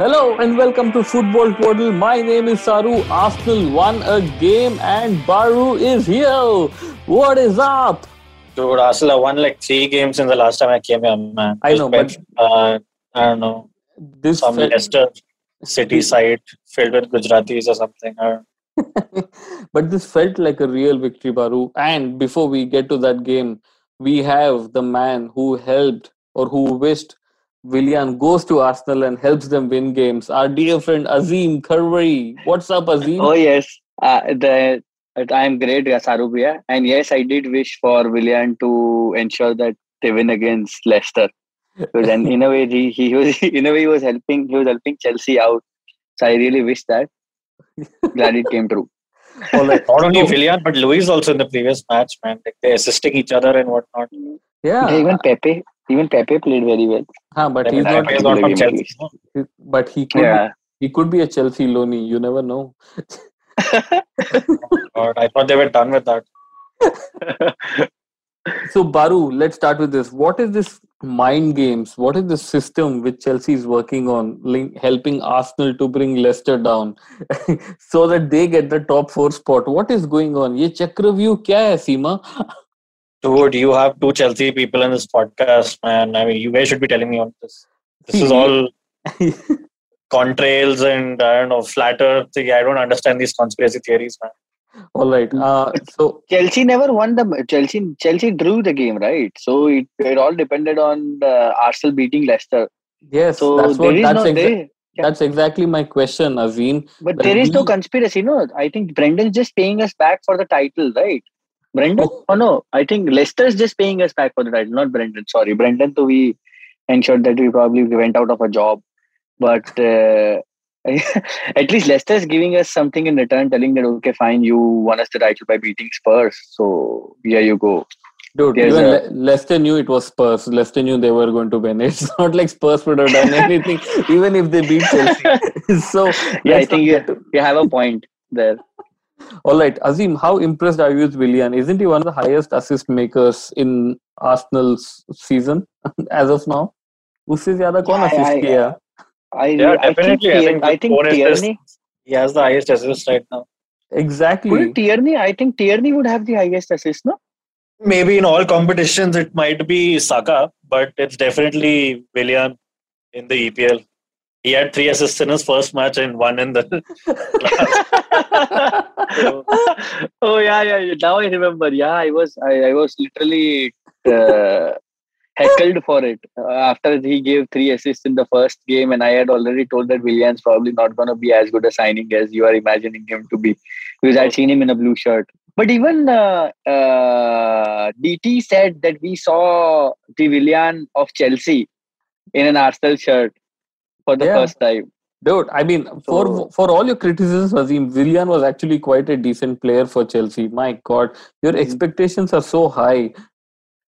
Hello and welcome to Football Twaddle. My name is Saru. Arsenal won a game and Baru is here. What is up? Dude, Arsenal won like three games in the last time I came here, man. I know, but uh, I don't know. This some felt- Leicester city side filled with Gujaratis or something. Or, but this felt like a real victory, Baru. And before we get to that game, we have the man who helped or who wished Willian goes to Arsenal and helps them win games. Our dear friend Azeem Karwari. What's up, Azeem? Oh yes, uh, the I am great, Saru and yes, I did wish for Willian to ensure that they win against Leicester. Because and in a way, he, he was in a way he was helping he was helping Chelsea out. So I really wish that. Glad it came true. All right. not only So- Willian, but Luiz also in the previous match, man. Like they're assisting each other and whatnot. Yeah, Even Pepe, even Pepe played very well. huh, but I he's mean, not. Pepe is not from Game Chelsea. at no? But he could. Yeah. Be, he could be a Chelsea loanee. You never know. God, I thought they were done with that. So Baru, let's start with this. What is this mind games? What is the system which Chelsea is working on, link, helping Arsenal to bring Leicester down, so that they get the top four spot? What is going on? ये चक्रव्यूह क्या है सीमा? Dude, you have two Chelsea people in this podcast, man. I mean, you guys should be telling me on this. This is all contrails and I don't know, flat earth. I don't understand these conspiracy theories, man. All right. Uh, so Chelsea never won the Chelsea. Chelsea drew the game, right? So it, it all depended on uh, Arsenal beating Leicester. yes, So that's what. there is That's, no exa- there, yeah. that's exactly my question, Azeem. But Like there is no conspiracy, no. I think Brendan's just paying us back for the title, right? Brendan? Oh. Oh, no. I think Leicester's just paying us back for the title, not Brendan. Sorry. Brendan, so we ensured that we probably went out of a job. But uh, at least Leicester's giving us something in return, telling that, okay, fine, you won us the title by beating Spurs. So here you go. Dude, There's even a- Leicester knew it was Spurs. Leicester knew they were going to win. It's not like Spurs would have done anything, even if they beat Chelsea. so Yeah, I think you, you have a point there. All right, Azeem, how impressed are you with Willian? Isn't he one of the highest assist makers in Arsenal's season as of now? Who is ज्यादा कौन assist I yeah, definitely. I think, I think, I Tierney. He has the highest assist right now. Exactly. Would Tierney? I think Tierney would have the highest assist, no? Maybe in all competitions it might be Saka, but it's definitely Willian in the EPL. He had three assists in his first match and one in the So- oh yeah, yeah. Now I remember. Yeah, I was, I, I was literally uh, heckled for it uh, after he gave three assists in the first game, and I had already told that Willian's probably not going to be as good a signing as you are imagining him to be, because I'd seen him in a blue shirt. But even uh, uh, DT said that we saw the Willian of Chelsea in an Arsenal shirt for the Yeah. first time. Dude, I mean, for So- for all your criticisms, Azeem, Willian was actually quite a decent player for Chelsea. My God, your Mhm. expectations are so high.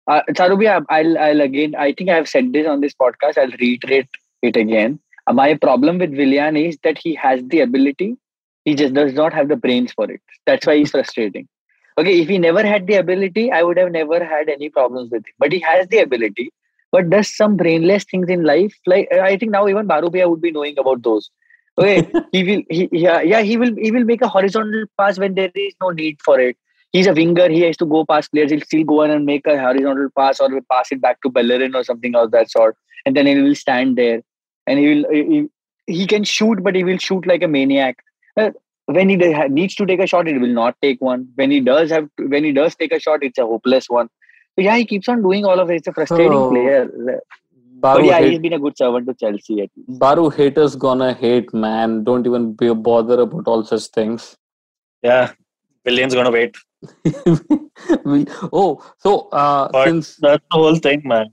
Uh, Charubi, I'll, I'll again, I think I've said this on this podcast. I'll reiterate it again. Uh, my problem with Willian is that he has the ability, he just does not have the brains for it. That's why he's frustrating. Okay, if he never had the ability, I would have never had any problems with him. But he has the ability, but does some brainless things in life. Like I think now even Barubia would be knowing about those. Okay, he will, he, yeah, yeah, he will, he will make a horizontal pass when there is no need for it he's a winger. He has to go past players. He'll still go on and make a horizontal pass or pass it back to Bellerin or something of that sort. And then he will stand there and he will he, he can shoot, but he will shoot like a maniac. Uh, when he needs to take a shot, he will not take one. When he does have, to, when he does take a shot, it's a hopeless one. So yeah, he keeps on doing all of it. It's a frustrating oh. player. Baru but yeah, hate. he's been a good servant to Chelsea. At least. Baru haters gonna hate, man. Don't even be bother about all such things. Yeah, Willian's gonna wait. oh, so uh, since that's the whole thing, man.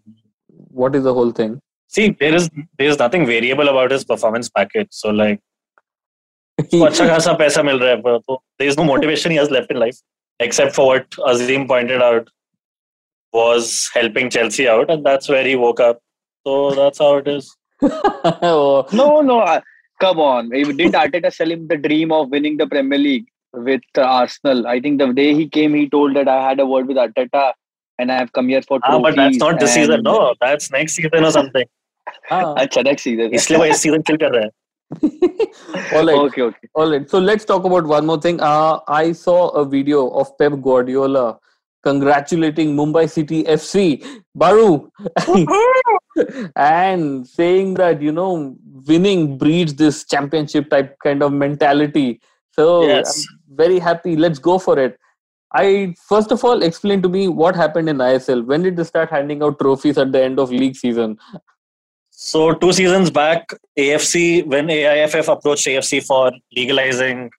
What is the whole thing? See, there is there is nothing variable about his performance package. So like, there is no motivation he has left in life except for what Azeem pointed out was helping Chelsea out and that's where he woke up. So that's how it is. oh, No, no. Uh, come on. Didn't Arteta sell him the dream of winning the Premier League with uh, Arsenal? I think the day he came, he told that I had a word with Arteta and I have come here for Ah, but that's trophies not this season. and- No, that's next season or something. Ah, अच्छा next season. इसलिए वो इस season chill कर रहा है. all right. Okay, okay. All right. So let's talk about one more thing. Uh, I saw a video of Pep Guardiola congratulating Mumbai City FC, Baru, and saying that, you know, winning breeds this championship type kind of mentality. So Yes. I'm very happy. Let's go for it. I first of all explain to me what happened in ISL. When did they start handing out trophies at the end of league season? So two seasons back, AFC when AIFF approached AFC for legalizing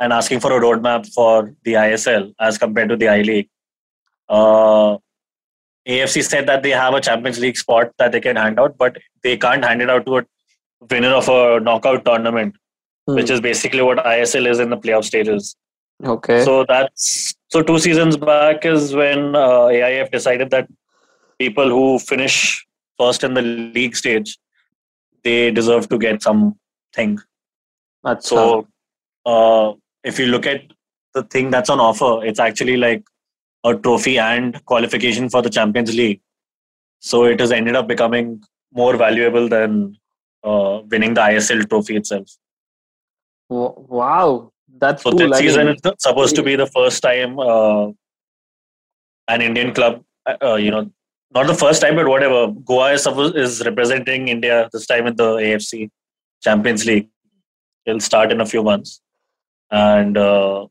and asking for a roadmap for the ISL as compared to the I League, uh, AFC said that they have a Champions League spot that they can hand out, but they can't hand it out to a winner of a knockout tournament, which Hmm. is basically what ISL is in the playoff stages. Okay. So that's so two seasons back is when uh, AIF decided that people who finish first in the league stage, they deserve to get something. Acha. So uh, if you look at the thing that's on offer, it's actually like a trophy and qualification for the Champions League. So it has ended up becoming more valuable than uh, winning the ISL trophy itself. Wow. That's So cool. this I mean- season is supposed to be the first time uh, an Indian club, uh, you know, not the first time, but whatever. Goa is supposed is representing India this time in the AFC Champions League. It'll start in a few months, and uh,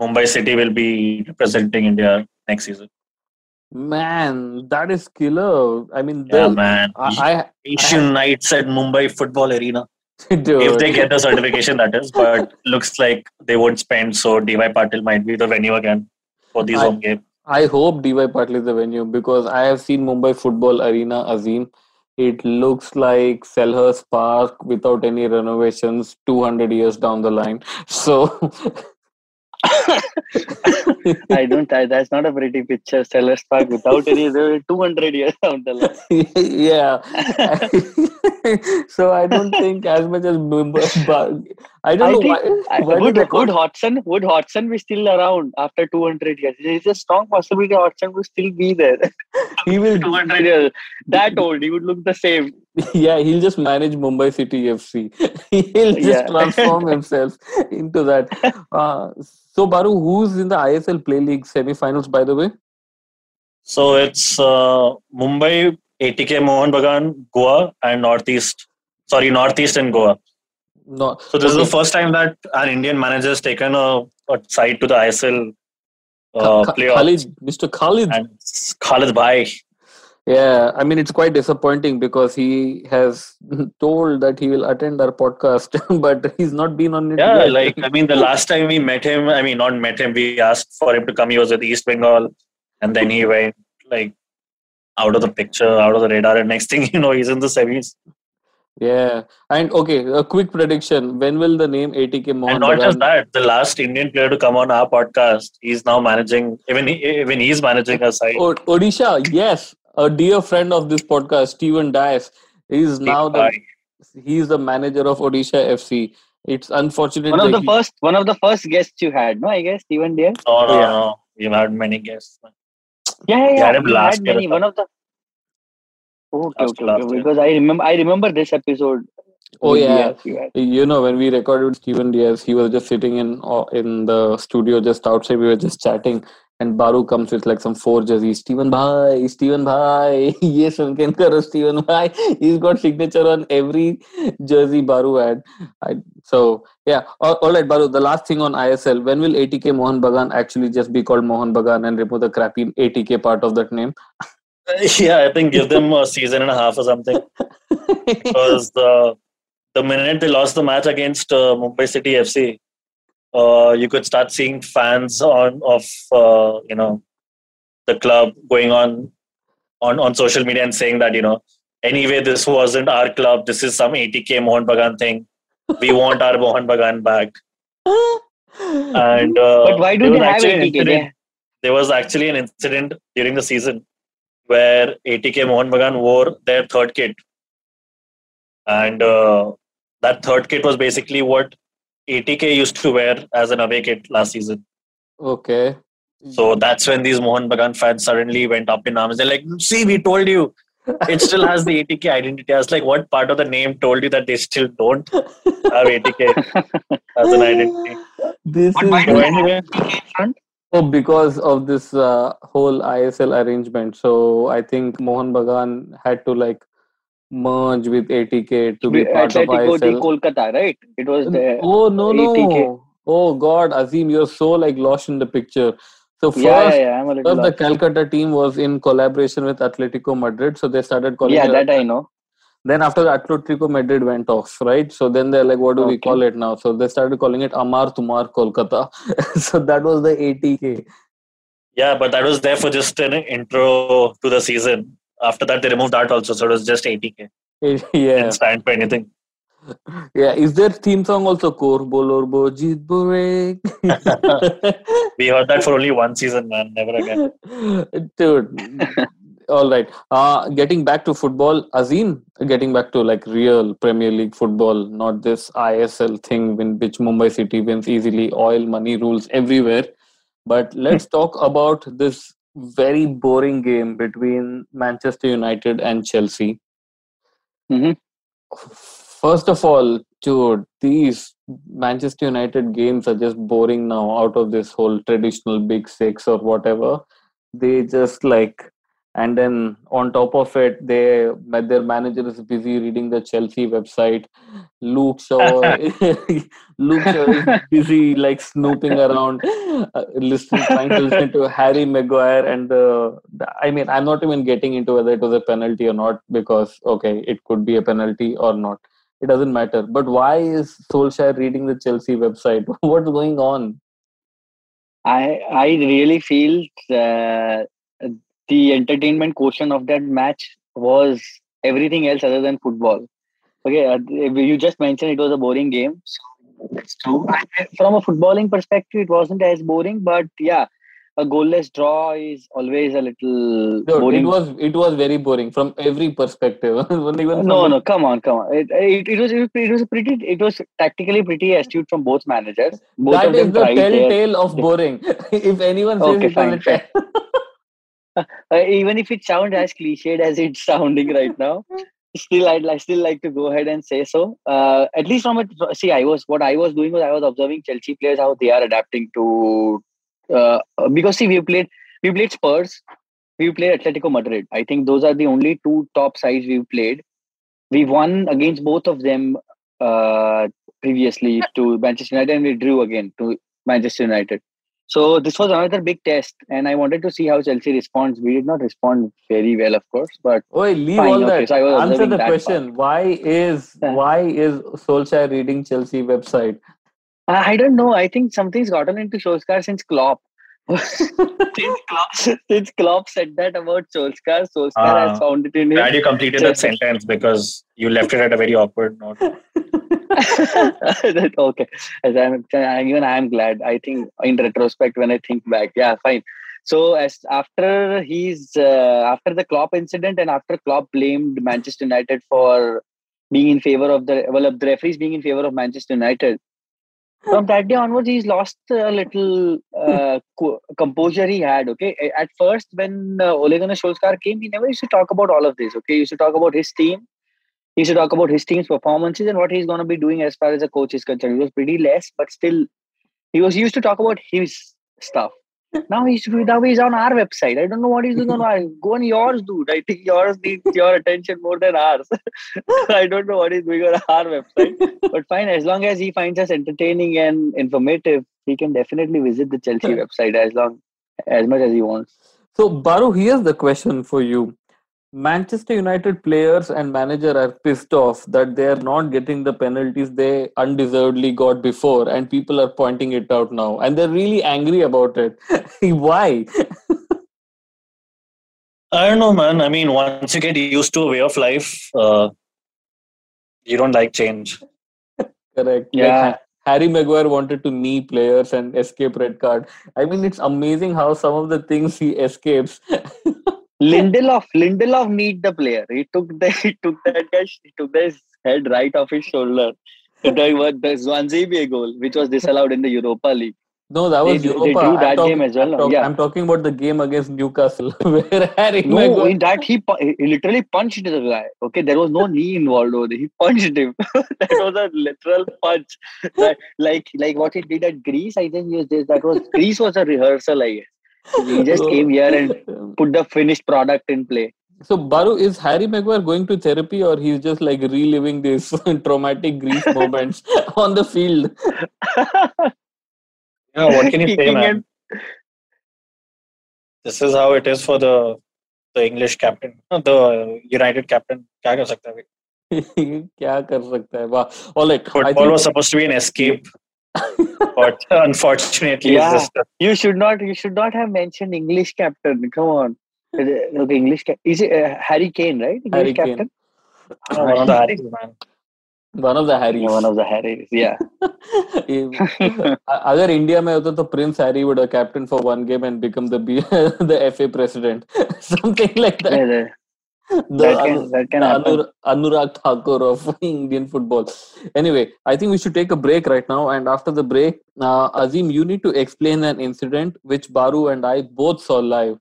Mumbai City will be representing India next season. Man, that is killer. I mean, Yeah, man. I, Asian Nights at Mumbai Football Arena. Dude. If they get the certification, that is. But looks like they won't spend, so DY Patil might be the venue again for these I- home games. I hope DY Patil is the venue because I have seen Mumbai Football Arena Azeem. It looks like Selhurst Park without any renovations 200 years down the line. So, I don't. I, that's not a pretty picture. Selhurst Park without any. Were 200 years down the line. yeah. so I don't think as much as I don't I know think- why. I- why would, did would call- Hodgson would Hodgson be still around after 200 years? There is a strong possibility Hodgson will still be there. he will 200 years. That old, he would look the same. yeah he'll just manage mumbai city fc he'll just Yeah. transform himself into that uh, so baru who's in the isl play league semi-finals by the way So it's uh, Mumbai, ATK Mohan Bagan, Goa, and Northeast. Sorry, Northeast and Goa. No So this is the first time that an Indian manager has taken a, a side to the ISL uh. Khalid, mr khalid And Khalid Bhai. yeah i mean it's quite disappointing because he has told that he will attend our podcast but he's not been on it Yeah, yet. like I mean, the last time we met him, I mean, not met him. We asked for him to come. He was with East Bengal, and then he went like out of the picture, out of the radar. And next thing you know, he's in the semis. Yeah and okay a quick prediction when will the name atk mohan and not just that, the last Indian player to come on our podcast, he's now managing. Even he, even he's managing a side. O- odisha yes a dear friend of this podcast Steven Dias is now the Bhai. he's the manager of Odisha FC. It's unfortunate. One of the he- first, one of the first guests you had, no? I guess Steven Dias. No, no, Yeah. no. We've had many guests. Yeah, yeah, yeah. had him last had many. One of the. Okay, okay, okay. Because I remember, I remember this episode. Oh yeah, Dias you know when we recorded with Steven Dias, he was just sitting in uh, in the studio just outside. We were just chatting, and Baru comes with like some four jerseys. Steven Bhai, Steven Bhai, yes, can karo Steven Bhai. He's got signature on every jersey Baru had. I, so yeah, all, all right, Baru. The last thing on ISL. When will ATK Mohan Bagan actually just be called Mohan Bagan and remove the crappy ATK part of that name? yeah, I think give them a season and a half or something. because the the minute they lost the match against uh, Mumbai City FC, uh, you could start seeing fans on of uh, you know the club going on on on social media and saying that you know anyway this wasn't our club. This is some ATK Mohan Bagan thing. We want our Mohan Bagan back. And uh, But why do they have actually an ATK? incident- They- there was actually an incident during the season where ATK Mohan Bagan wore their third kit, and uh, that third kit was basically what ATK used to wear as an away kit last season. Okay. So that's when these Mohan Bagan fans suddenly went up in arms. They're like, see, we told you. It still has the ATK identity. I was like, what part of the name told you that they still don't have ATK as an identity? This But is why do So they anyway, front? Oh, because of this uh, whole ISL arrangement. So I think Mohan Bagan had to like merge with ATK to be part of Atletico de ISL. Kolkata, right? It was the Oh no ATK. no! Oh God, Azeem, you're so like lost in the picture. So first, yeah, yeah, yeah, I'm a little first the. Calcutta team was in collaboration with Atletico Madrid, so they started calling Yeah, that I know. Then after the Atletico Madrid went off, right? So then they're like, what do we call it now? So they started calling it Amar Tumar Kolkata. so that was the ATK. yeah, but that was there for just an intro to the season. After that, they removed that also. So it was just ATK. yeah. Didn't stand for anything. Yeah, is there theme song also? Kor bolorbo jit bore. We heard that for only one season, man. Never again. Dude. All right. Uh getting back to football, Azeem, getting back to like real Premier League football, not this ISL thing in which Mumbai City wins easily, oil money rules everywhere. But let's talk about this very boring game between Manchester United and Chelsea. Mhm. First of all, dude, these Manchester United games are just boring now out of this whole traditional big six or whatever. They just like, and then on top of it, they their manager is busy reading the Chelsea website. Luke Shaw, Luke Shaw is busy like snooping around, uh, listening, trying to listen to Harry Maguire, and the, the. I mean, I'm not even getting into whether it was a penalty or not because okay, it could be a penalty or not. It doesn't matter. But why is Solskjaer reading the Chelsea website? What's going on? I I really feel uh, the entertainment quotient of that match was everything else other than football. Okay, uh, you just mentioned it was a boring game. So that's true. From a footballing perspective, it wasn't as boring, but yeah, a goalless draw is always a little Dude, boring. it was it was very boring from every perspective. Even no, no, come on, come on. It, it, it was it was it was pretty it was tactically pretty astute from both managers. Both That of is them the telltale of boring. if anyone says Okay, it fine, even if it sounds as cliched as it's sounding right now still i'd like still like to go ahead and say so. Uh, at least from a see i was what i was doing was i was observing chelsea players how they are adapting to uh, because see we played we played spurs we played atletico madrid. I think those are the only two top sides we've played. We won against both of them uh, previously to manchester united and we drew again to manchester united so this was another big test, and I wanted to see how Chelsea responds. We did not respond very well, of course, but Oi, leave Fine, all okay, that. so I was Answer the that question. Why is why is Solskjaer reading Chelsea website? I I don't know. I think something's gotten into Solskjaer since Klopp. since, Klopp since Klopp said that about Solskjaer, Solskjaer has Ah. found it in him. Glad you completed that sentence because you left it at a very awkward note. That- okay, as I'm, even I am glad. I think in retrospect, when I think back, yeah, fine. So as after he's uh, after the Klopp incident and after Klopp blamed Manchester United for being in favor of the well, the referees being in favor of Manchester United. From that day onwards, he's lost a little uh, co- composure he had. Okay, at first when uh, Ole Gunnar Solskjaer came, he never used to talk about all of this. Okay, he used to talk about his team, he should talk about his team's performances and what he's going to be doing as far as a coach is concerned. It was pretty less, but still, he was used to talk about his stuff. Now he's now he's on our website. I don't know what he's doing on our. Go on yours, dude. I think yours needs your attention more than ours. I don't know what he's doing on our website, but fine. As long as he finds us entertaining and informative, he can definitely visit the Chelsea website as long as much as he wants. So, Baru, here's the question for you. Manchester United players and manager are pissed off that they are not getting the penalties they undeservedly got before, and people are pointing it out now, and they're really angry about it. Why? I don't know, man. I mean, once you get used to a way of life, uh, you don't like change. Correct. Yeah. Like, Harry Maguire wanted to knee players and escape red card. I mean, it's amazing how some of the things he escapes. Lindelof, Lindelof need the player. He took the he took that guy, he took his head right off his shoulder. The the Zwanzibia goal, which was disallowed in the Europa League. No, that was They- they Europa. drew that talking- game as well, I'm, talk- Yeah. I'm talking about the game against Newcastle, where Harry No, in that he, he literally punched the guy. Okay, there was no knee involved over there. He punched him. that was a literal punch. That- like like what he did at Greece. I think yes, this- that was Greece was a rehearsal. I guess he just came here and put the finished product in play. So, Baru, is Harry Maguire going to therapy or he's just like reliving these traumatic Greece moments on the field? Yeah, what can you say, Kicking man? and- This is how it is for the the English captain, no, the United captain. क्या कर सकता है अभी? क्या कर सकता है वाह all right I Football think- was supposed to be an escape, but unfortunately, Yeah. it's just You should not. You should not have mentioned English captain. Come on. Okay, English cap- is it uh, Harry Kane, right? English Harry Kane. captain. uh, one of the Harrys, man. one of the Harrys Yeah, one of the Harrys. Yeah. अगर India में होता तो Prince Harry would have captain for one game and become the B, the FA president something like that Yeah, the- that can that can. Anur- Anurag Thakur of Indian football. Anyway, I think we should take a break right now. And after the break, uh, Azeem, you need to explain an incident which Baru and I both saw live,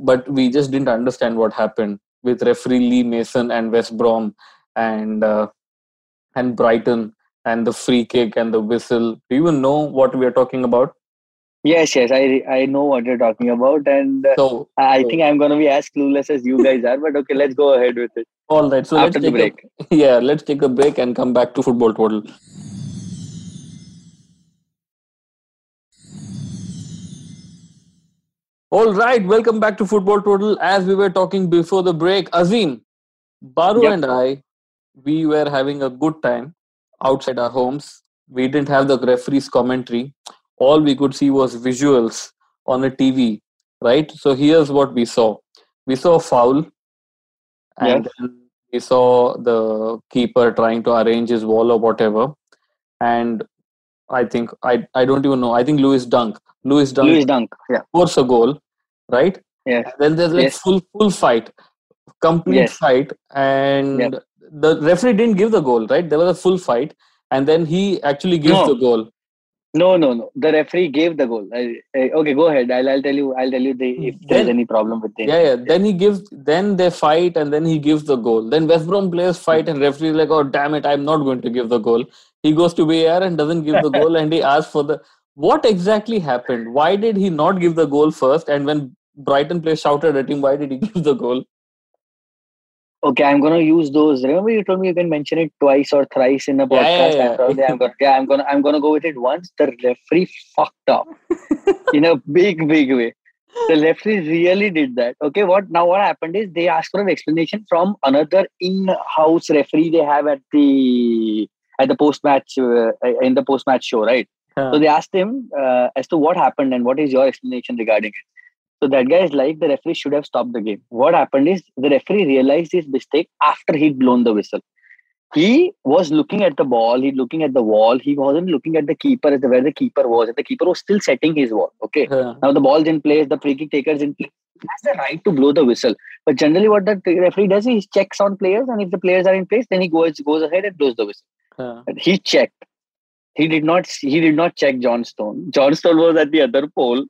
but we just didn't understand what happened with referee Lee Mason and West Brom and uh, and Brighton and the free kick and the whistle. Do you even know what we are talking about? Yes, yes, I I know what you're talking about, and uh, So, I so- think I'm going to be as clueless as you guys are. But okay, let's go ahead with it all right. So after let's the take break. A, yeah, let's take a break and come back to Football Twaddle. All right, welcome back to Football Twaddle. As we were talking before the break, Azeem, Baru Yep. and I, we were having a good time outside our homes. We didn't have the referee's commentary. All we could see was visuals on a TV, right? So here's what we saw. We saw a foul, and Yes. then we saw the keeper trying to arrange his wall or whatever. And I think I I don't even know. I think Lewis Dunk. Lewis Dunk Lewis Dunk. Yeah. scores a goal, right? Yes. And then there's like Yes. full full fight, complete Yes. fight, and the referee didn't give the goal, right? There was a full fight, and then he actually gives No. the goal. No, no, no. The referee gave the goal. I, I- okay, go ahead. I'll, I'll tell you. I'll tell you the, if hmm. there's any problem with it. Yeah, yeah. Then he gives. Then they fight, and then he gives the goal. Then West Brom players fight, and referee like, "Oh damn it, I'm not going to give the goal." He goes to VAR and doesn't give the goal, and he asks for the. What exactly happened? Why did he not give the goal first? And when Brighton players shouted at him, why did he give the goal? Okay, I'm gonna use those. Remember, you told me you can mention it twice or thrice in a Yeah, podcast. yeah, I'm I'm gonna, yeah, I'm gonna, I'm gonna go with it once. The referee fucked up in a big, big way. The referee really did that. Okay, what now? What happened is they asked for an explanation from another in-house referee they have at the at the post-match uh, in the post-match show, right? Huh. So they asked him uh, as to what happened and what is your explanation regarding it. So that guy is like, the referee should have stopped the game. What happened is the referee realized his mistake after he'd blown the whistle. He was looking at the ball, he looking at the wall. He wasn't looking at the keeper as where the keeper was. And the keeper was still setting his wall. Okay. Huh. Now the ball's in place, the free kick taker's in place. He has the right to blow the whistle. But generally, what the referee does is he checks on players, and if the players are in place, then he goes goes ahead and blows the whistle. And he checked. He did not. He did not check Johnstone. John Stone was at the other pole.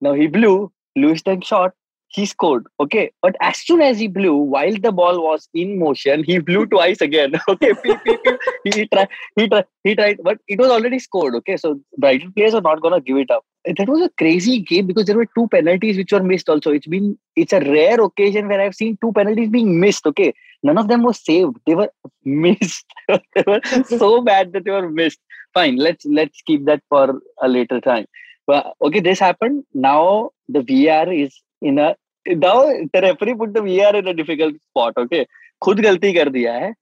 Now he blew. Lewis Dunk shot. He scored. Okay, but as soon as he blew, while the ball was in motion, he blew twice again. Okay, peep, peep, peep. he tried. He tried. He tried, but it was already scored. Okay, so Brighton players are not gonna give it up. That was a crazy game because there were two penalties which were missed. Also, it's been it's a rare occasion where I've seen two penalties being missed. Okay, none of them was saved. They were missed. they were so bad that they were missed. Fine, let's let's keep that for a later time. But okay, this happened. Now the VR is in a now the referee put the VR in a difficult spot. Okay, खुद गलती कर दिया है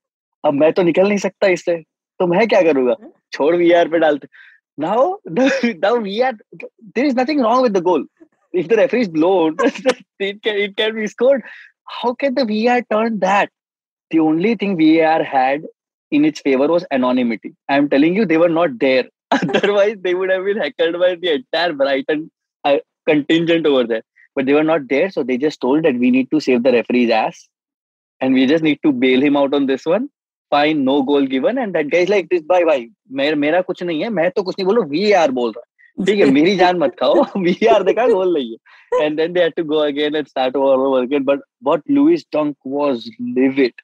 अब मैं तो निकल नहीं सकता इससे तो मैं क्या करूँगा छोड़ VR पे डालते now the now VR there is nothing wrong with the goal if the referee is blown it can it can be scored how can the VR turn that the only thing VAR had in its favor was anonymity. I'm telling you, they were not there. Otherwise, they would have been heckled by the entire Brighton uh, contingent over there. But they were not there, so they just told that we need to save the referee's ass, and we just need to bail him out on this one. Fine, no goal given, and that guy's like this. Bye bye. मेरा मेरा कुछ नहीं है मैं तो कुछ नहीं बोल रहा वी आर बोल रहा ठीक है मेरी जान मत खाओ वीआर देखा गोल नहीं है and then they had to go again and start all over again but what Louis Dunk was livid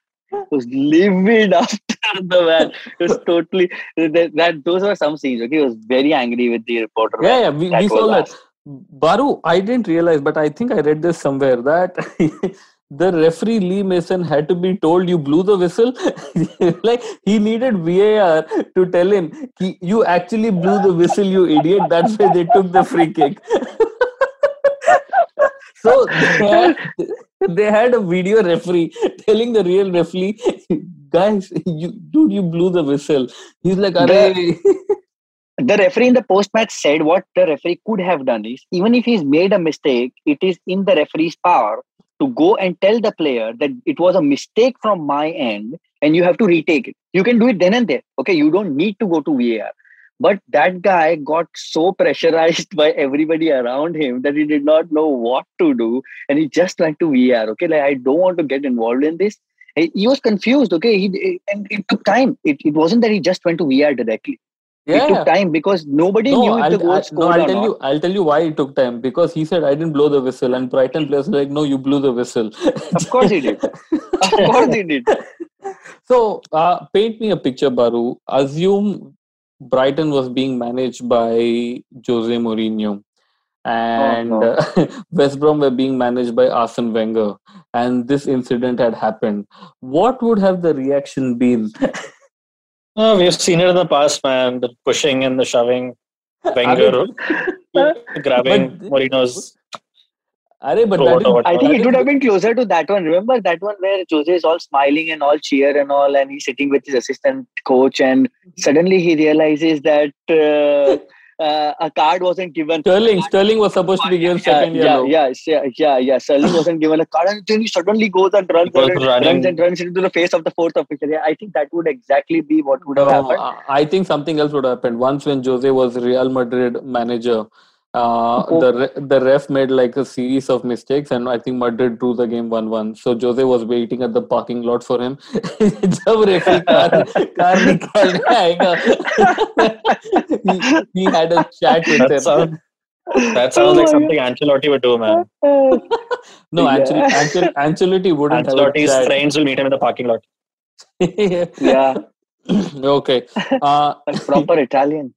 was livid after the match it was totally that, that those were some scenes okay he was very angry with the reporter Yeah, yeah, we, That we saw was that. Baru, I didn't realize, but I think I read this somewhere that the referee Lee Mason had to be told you blew the whistle. like he needed VAR to tell him, "He- you actually blew the whistle, you idiot. That's why they took the free kick. so they had, they had a video referee telling the real referee, guys, you dude, you blew the whistle. He's like, Arey. The referee in the post match said what the referee could have done is even if he's made a mistake, it is in the referee's power to go and tell the player that it was a mistake from my end and you have to retake it. You can do it then and there. Okay, you don't need to go to VAR. But that guy got so pressurized by everybody around him that he did not know what to do and he just went to VAR. Okay, like I don't want to get involved in this. He was confused. Okay, he and it took time. It, it wasn't that he just went to VR directly yeah. it took time because nobody knew if I'll, the goal I- no, I'll tell you. I'll tell you why it took time because he said I didn't blow the whistle, and Brighton players were like, "No, you blew the whistle." Of course he did. Of course he did. so, uh, paint me a picture, Baru. Assume Brighton was being managed by Jose Mourinho, and no. uh, West Brom were being managed by Arsene Wenger, and this incident had happened. What would have the reaction been? Uh, we've seen it in the past, man. The pushing and the shoving, Wenger grabbing But- Mourinho's. Arey, but So that what- is- what- I think it would have been closer to that one. Remember that one where Jose is all smiling and all cheer and all, and he's sitting with his assistant coach, and suddenly he realizes that uh, uh, a card wasn't given. Sterling. Sterling was supposed to be given second yeah, yellow. yeah, yeah, yeah, yeah. Sterling wasn't given a card, and then he suddenly goes and runs, He and runs and runs into the face of the fourth official. Yeah, I think that would exactly be what would have No, happened. I I think something else would have happened. Once when Jose was Real Madrid manager, uh, Oh. the re- the ref made like a series of mistakes, and I think Madrid drew the game one-one. So Jose was waiting at the parking lot for him. जब referee car car निकालने आएगा, he, he had a chat with That him. sounds, that sounds Oh like my something Ancelotti would do, man. No, Yeah. actually, Ancel- Ancelotti wouldn't have a Ancelotti's chat. friends will meet him in the parking lot. yeah, okay. Uh, like proper Italian.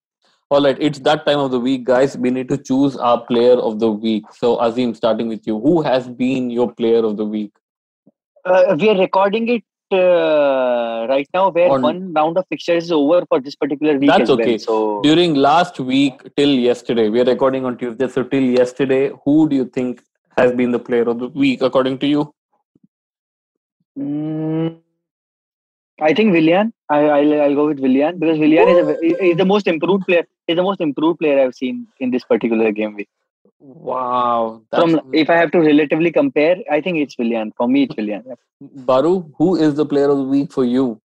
All right, it's that time of the week, guys. We need to choose our player of the week. So, Azeem, starting with you, who has been your player of the week? Uh, we are recording it uh, right now, where On- one round of fixtures is over for this particular week That's as well. okay. So During last week till yesterday, we are recording on Tuesday. So, till yesterday, who do you think has been the player of the week, according to you? Mm, I think Willian. I, I'll, I'll go with Willian because Willian is, a, is the most improved player. Is the most improved player I've seen in this particular game week. Wow. That's, From if I have to relatively compare, I think it's Willian. For me, it's Willian. Yeah. Baru, who is the player of the week for you?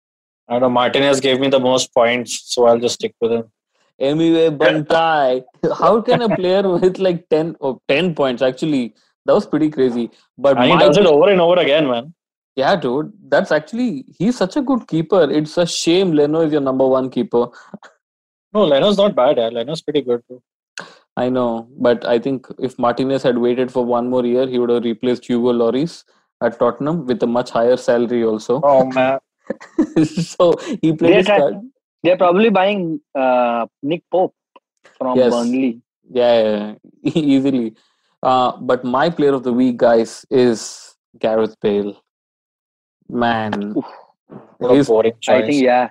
I don't know. Martinez gave me the most points, so I'll just stick with him. Emiwe Bantai. How can a player with like 10 or 10 points actually? That was pretty crazy. But And he my does it over and over again, man. Yeah, dude. That's actually he's such a good keeper. It's a shame Leno is your number one keeper. No, Leno's not bad. Yeah. Leno's pretty good too. I know, but I think if Martinez had waited for one more year, he would have replaced Hugo Lloris at Tottenham with a much higher salary also. Oh man. so he played They're, card. they're probably buying uh, Nick Pope from Yes. Burnley. Yeah, yeah, yeah. easily. Uh, but my player of the week, guys, is Gareth Bale. Man, What a he's boring choice. I think yeah,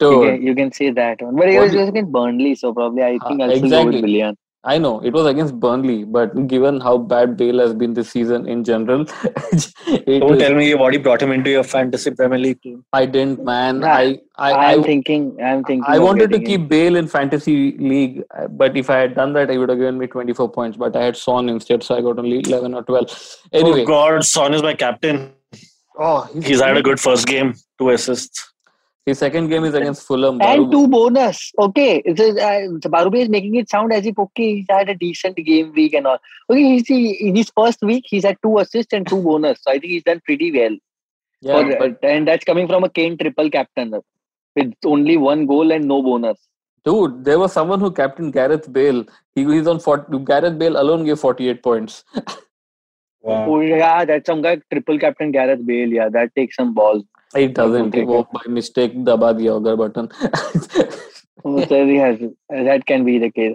you can, you can say that one. But he What was do- just against Burnley, so probably I Uh, think I'll still go exactly. with Willian. I know it was against Burnley, but given how bad Bale has been this season in general, Don't was- tell me you've already brought him into your fantasy Premier League team. I didn't, man. Nah, I I I'm I, thinking. I'm thinking. I wanted to getting him. keep Bale in fantasy league, uh, but if I had done that, I would have given me 24 points. But I had Son instead, so I got only 11 or 12. Anyway, Oh God, Son is my captain. Oh, He's had a good first game, two assists. His second game is against Fulham. and Baru. two bonus. Okay, it's a, uh, Barube is making it sound as if okay, he's had a decent game week and all. Okay, he's he, in his first week, he's had two assists and two bonus. So I think he's done pretty well. yeah, For- but and that's coming from a Kane triple captain with only one goal and no bonus. Dude, there was someone who captained Gareth Bale. He, he's on 40, Gareth Bale alone gave 48 points. Wow. Yeah, that's some guy triple captain Gareth Bale. Yeah, that takes some balls. It doesn't. He will by mistake daba the auger button. Oh, has. That can be the case.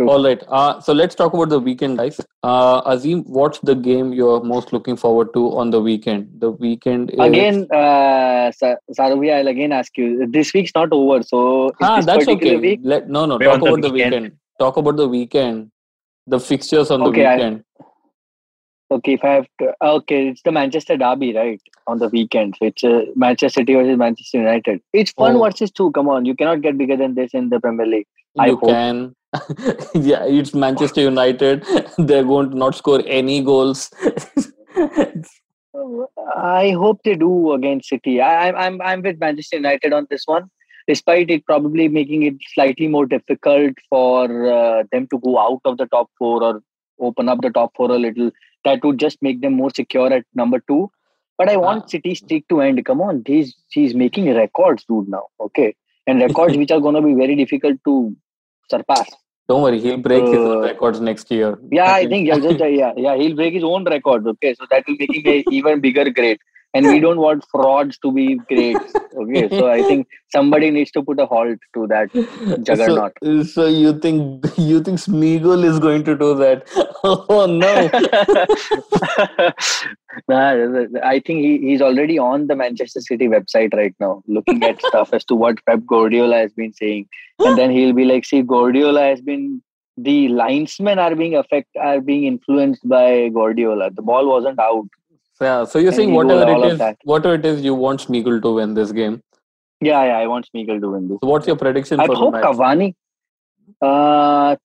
All right. Uh, so let's talk about the weekend, guys. Uh, Azeem, what's the game you're most looking forward to on the weekend? The weekend is... again. Uh, Saruvi, I'll again ask you. This week's not over, so ah, that's okay. Week? Let, no, no. Talk about the weekend. the weekend. Talk about the weekend. The fixtures on okay, the weekend. I, Okay, if I have to, okay, it's the Manchester Derby, right? On the weekend, it's uh, Manchester City versus Manchester United. It's one Oh. versus two. Come on, you cannot get bigger than this in the Premier League. I you hope. can. yeah, it's Manchester United. They're going to not score any goals. I hope they do against City. I, I'm I'm I'm with Manchester United on this one, despite it probably making it slightly more difficult for uh, them to go out of the top four or open up the top four a little. That would just make them more secure at number two. But I want Ah. City streak to end. Come on, he's he's making records, dude. Now, okay, and records which are going to be very difficult to surpass. Don't worry, he'll break his own Uh, records next year. Yeah, I think yeah, just, yeah, yeah, he'll break his own record. Okay, so that will make him a even bigger great. And we don't want frauds to be great. Okay, so I think somebody needs to put a halt to that. Juggernaut. So, so you think you think Smeagol is going to do that? Oh no! nah, I think he, he's already on the Manchester City website right now, looking at stuff as to what Pep Guardiola has been saying, and then he'll be like, "See, Guardiola has been the linesmen are being affect are being influenced by Guardiola. The ball wasn't out. Yeah, so you're And saying whatever it is, whatever it is, you want Smeagol to win this game. Yeah, yeah, I want Smeagol to win this. So what's your prediction I for hope? Cavani. Uh,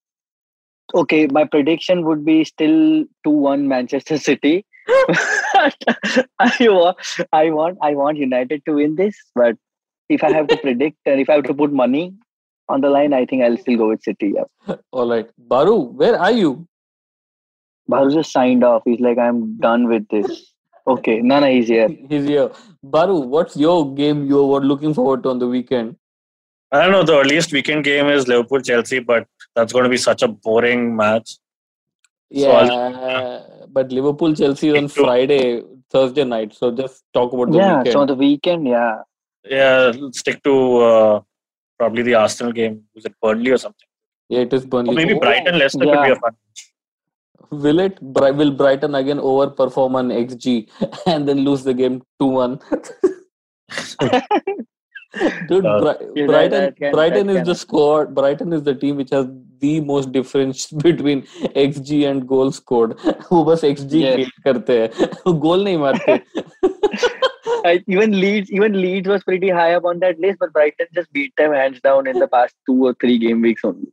okay, my prediction would be still two one Manchester City. I want, I want, I want United to win this. But if I have to predict and if I have to put money on the line, I think I'll still go with City. Yeah. All right, Baru, where are you? Baru just signed off. He's like, I'm done with this. Okay, no, no, he's here. He's here. Baru, what's your game you were looking forward to on the weekend? I don't know. The earliest weekend game is Liverpool Chelsea, but that's going to be such a boring match. So I'll- Yeah, but Liverpool Chelsea is on Friday, Thursday night. So just talk about the Yeah, weekend. so on the weekend, yeah. Yeah, stick to uh, probably the Arsenal game. Was it Burnley or something? yeah, it is Burnley. Or maybe Oh, Brighton Leicester could be a fun Will it? Bri- Will Brighton again overperform on XG and then lose the game two one? Dude, Uh, Bri- Yeah, that- Brighton, that can- Brighton that is the can- squad. Brighton is the team which has the most difference between XG and goal scored. वो बस XG Yes. create करते हैं, वो goal नहीं मारते. I, even Leeds, even Leeds was pretty high up on that list, but Brighton just beat them hands down in the past two or three game weeks only.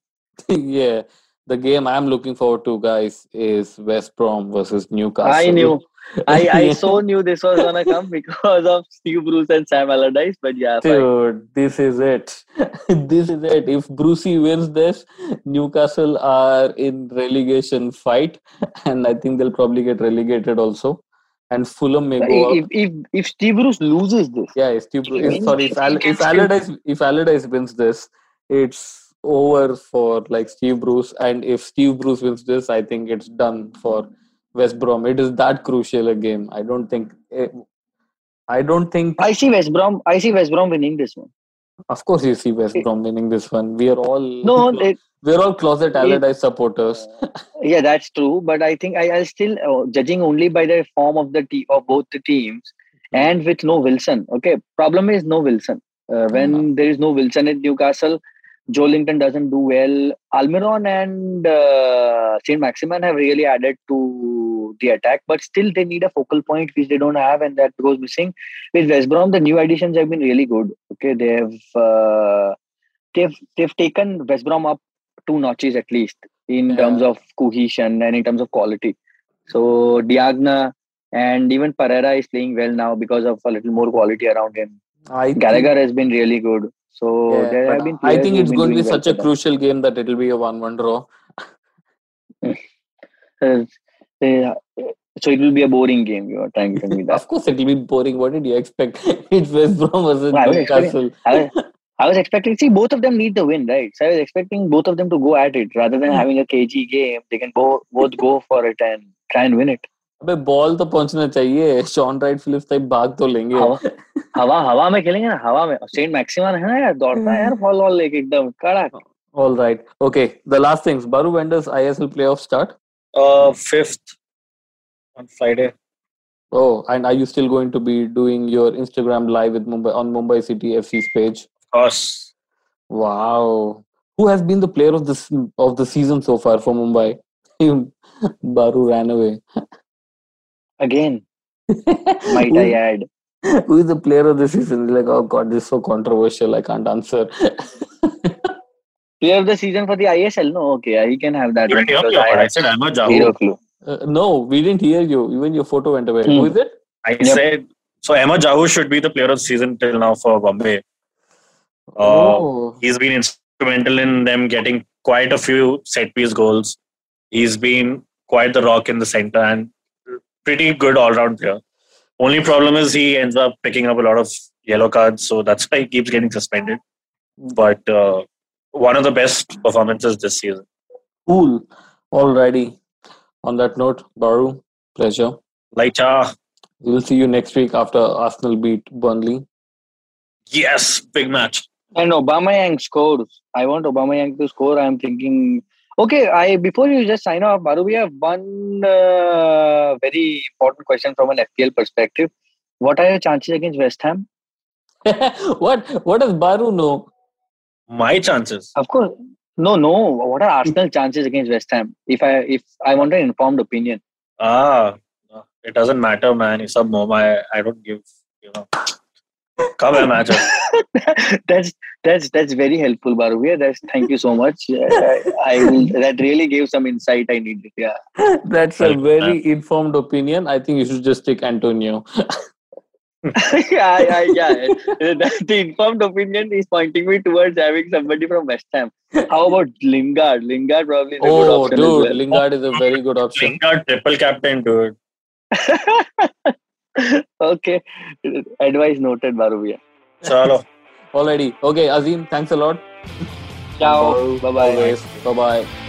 yeah, the game I'm looking forward to, guys, is West Brom versus Newcastle. I knew, I, I so knew this was gonna come because of Steve Bruce and Sam Allardyce. But yeah, fine. Dude, this is it. this is it. If Brucey wins this, Newcastle are in relegation fight, and I think they'll probably get relegated also. And Fulham may go up. if, if if Steve Bruce loses this, Yeah, if Steve, Bruce, if, sorry, if, if Allardyce if Allardyce wins this, it's over for like Steve Bruce. And if Steve Bruce wins this, I think it's done for West Brom. It is that crucial a game. I don't think. eh, I don't think. I see West Brom. I see West Brom winning this one. Of course, you see West It- Brom winning this one. We are all No, it, we're all closet Allardyce supporters. yeah, that's true. But I think I, I'll still uh, judging only by the form of the te- of both the teams, and with no Wilson. Okay, problem is no Wilson. Uh, when there is no Wilson at Newcastle, Joelinton doesn't do well. Almiron and uh, Saint-Maximin have really added to the attack, but still they need a focal point which they don't have, and that goes missing. With West Brom, the new additions have been really good. Okay, they have uh, they've they've taken West Brom up two notches at least in Yeah. terms of cohesion and in terms of quality. So Diagne and even Pereira is playing well now because of a little more quality around him. I think- Gallagher has been really good. So yeah, there have been. I think it's going to be such a crucial game that it'll be a one-one draw. So it will be a boring game. You are trying to tell me that. Of course, it'll be boring. What did you expect? it's West Brom versus I was expecting- Newcastle. I was, expecting. See, both of them need the win, right? So I was expecting both of them to go at it rather than Hmm. having a KG game. They can both both go for it and try and win it. अबे ball तो पहुँचना चाहिए Shawn right Philips type भाग तो लेंगे हवा हवा हवा में खेलेंगे ना हवा में सेंट मैक्सिमन है ना यार दौड़ता है यार बॉल वॉल लेके एकदम कड़क All right. Okay. The last things. Baru when does ISL playoffs start? Uh, fifth on Friday. Oh, and are you still going to be doing your Instagram live with Mumbai on Mumbai City FC's page? Of course. Wow. Who has been the player of this of the season so far for Mumbai? Baru ran away. Again. Might I add? who is the player of the season? Like, oh god, this is so controversial. I can't answer. Player of the season for the ISL? No, okay, yeah, he can have that. You one didn't hear because me, I but I have said Ahmad zero Jahouh. Uh, no, we didn't hear you. Even your photo went away. Hmm. Who is it? I Yep. said so. Ahmed Jahouh should be the player of the season till now for Bombay. Uh, oh, He's been instrumental in them getting quite a few set piece goals. He's been quite the rock in the center and pretty good all round player. Only problem is he ends up picking up a lot of yellow cards, so that's why he keeps getting suspended. But uh, one of the best performances this season. cool. Alrighty. On that note, Baru, pleasure. Laicha, We'll see you next week after Arsenal beat Burnley. yes, big match. And Aubameyang scores. I want Aubameyang to score. I'm thinking. Okay, I before you just sign off, Baru, we have one uh, very important question from an FPL perspective. What are your chances against West Ham? what what does Baru know? My chances. Of course, no, no. What are Arsenal chances against West Ham? If I if I want an informed opinion. Ah, it doesn't matter, man. It's a mom. I, I don't give, you know. Come here, match. that's that's that's very helpful, Baru. That's thank you so much. I will, that really gave some insight I needed. Yeah. That's a very informed opinion. I think you should just take Antonio. yeah, yeah, yeah. The, the informed opinion is pointing me towards having somebody from West Ham. How about Lingard? Lingard probably is a good oh, option dude, as well. Lingard is a very good option. Lingard triple captain, dude. Okay. Advice noted, Barubia. Chalo. Alrighty. Okay, Azim, thanks a lot. Ciao. Bye bye. Bye bye.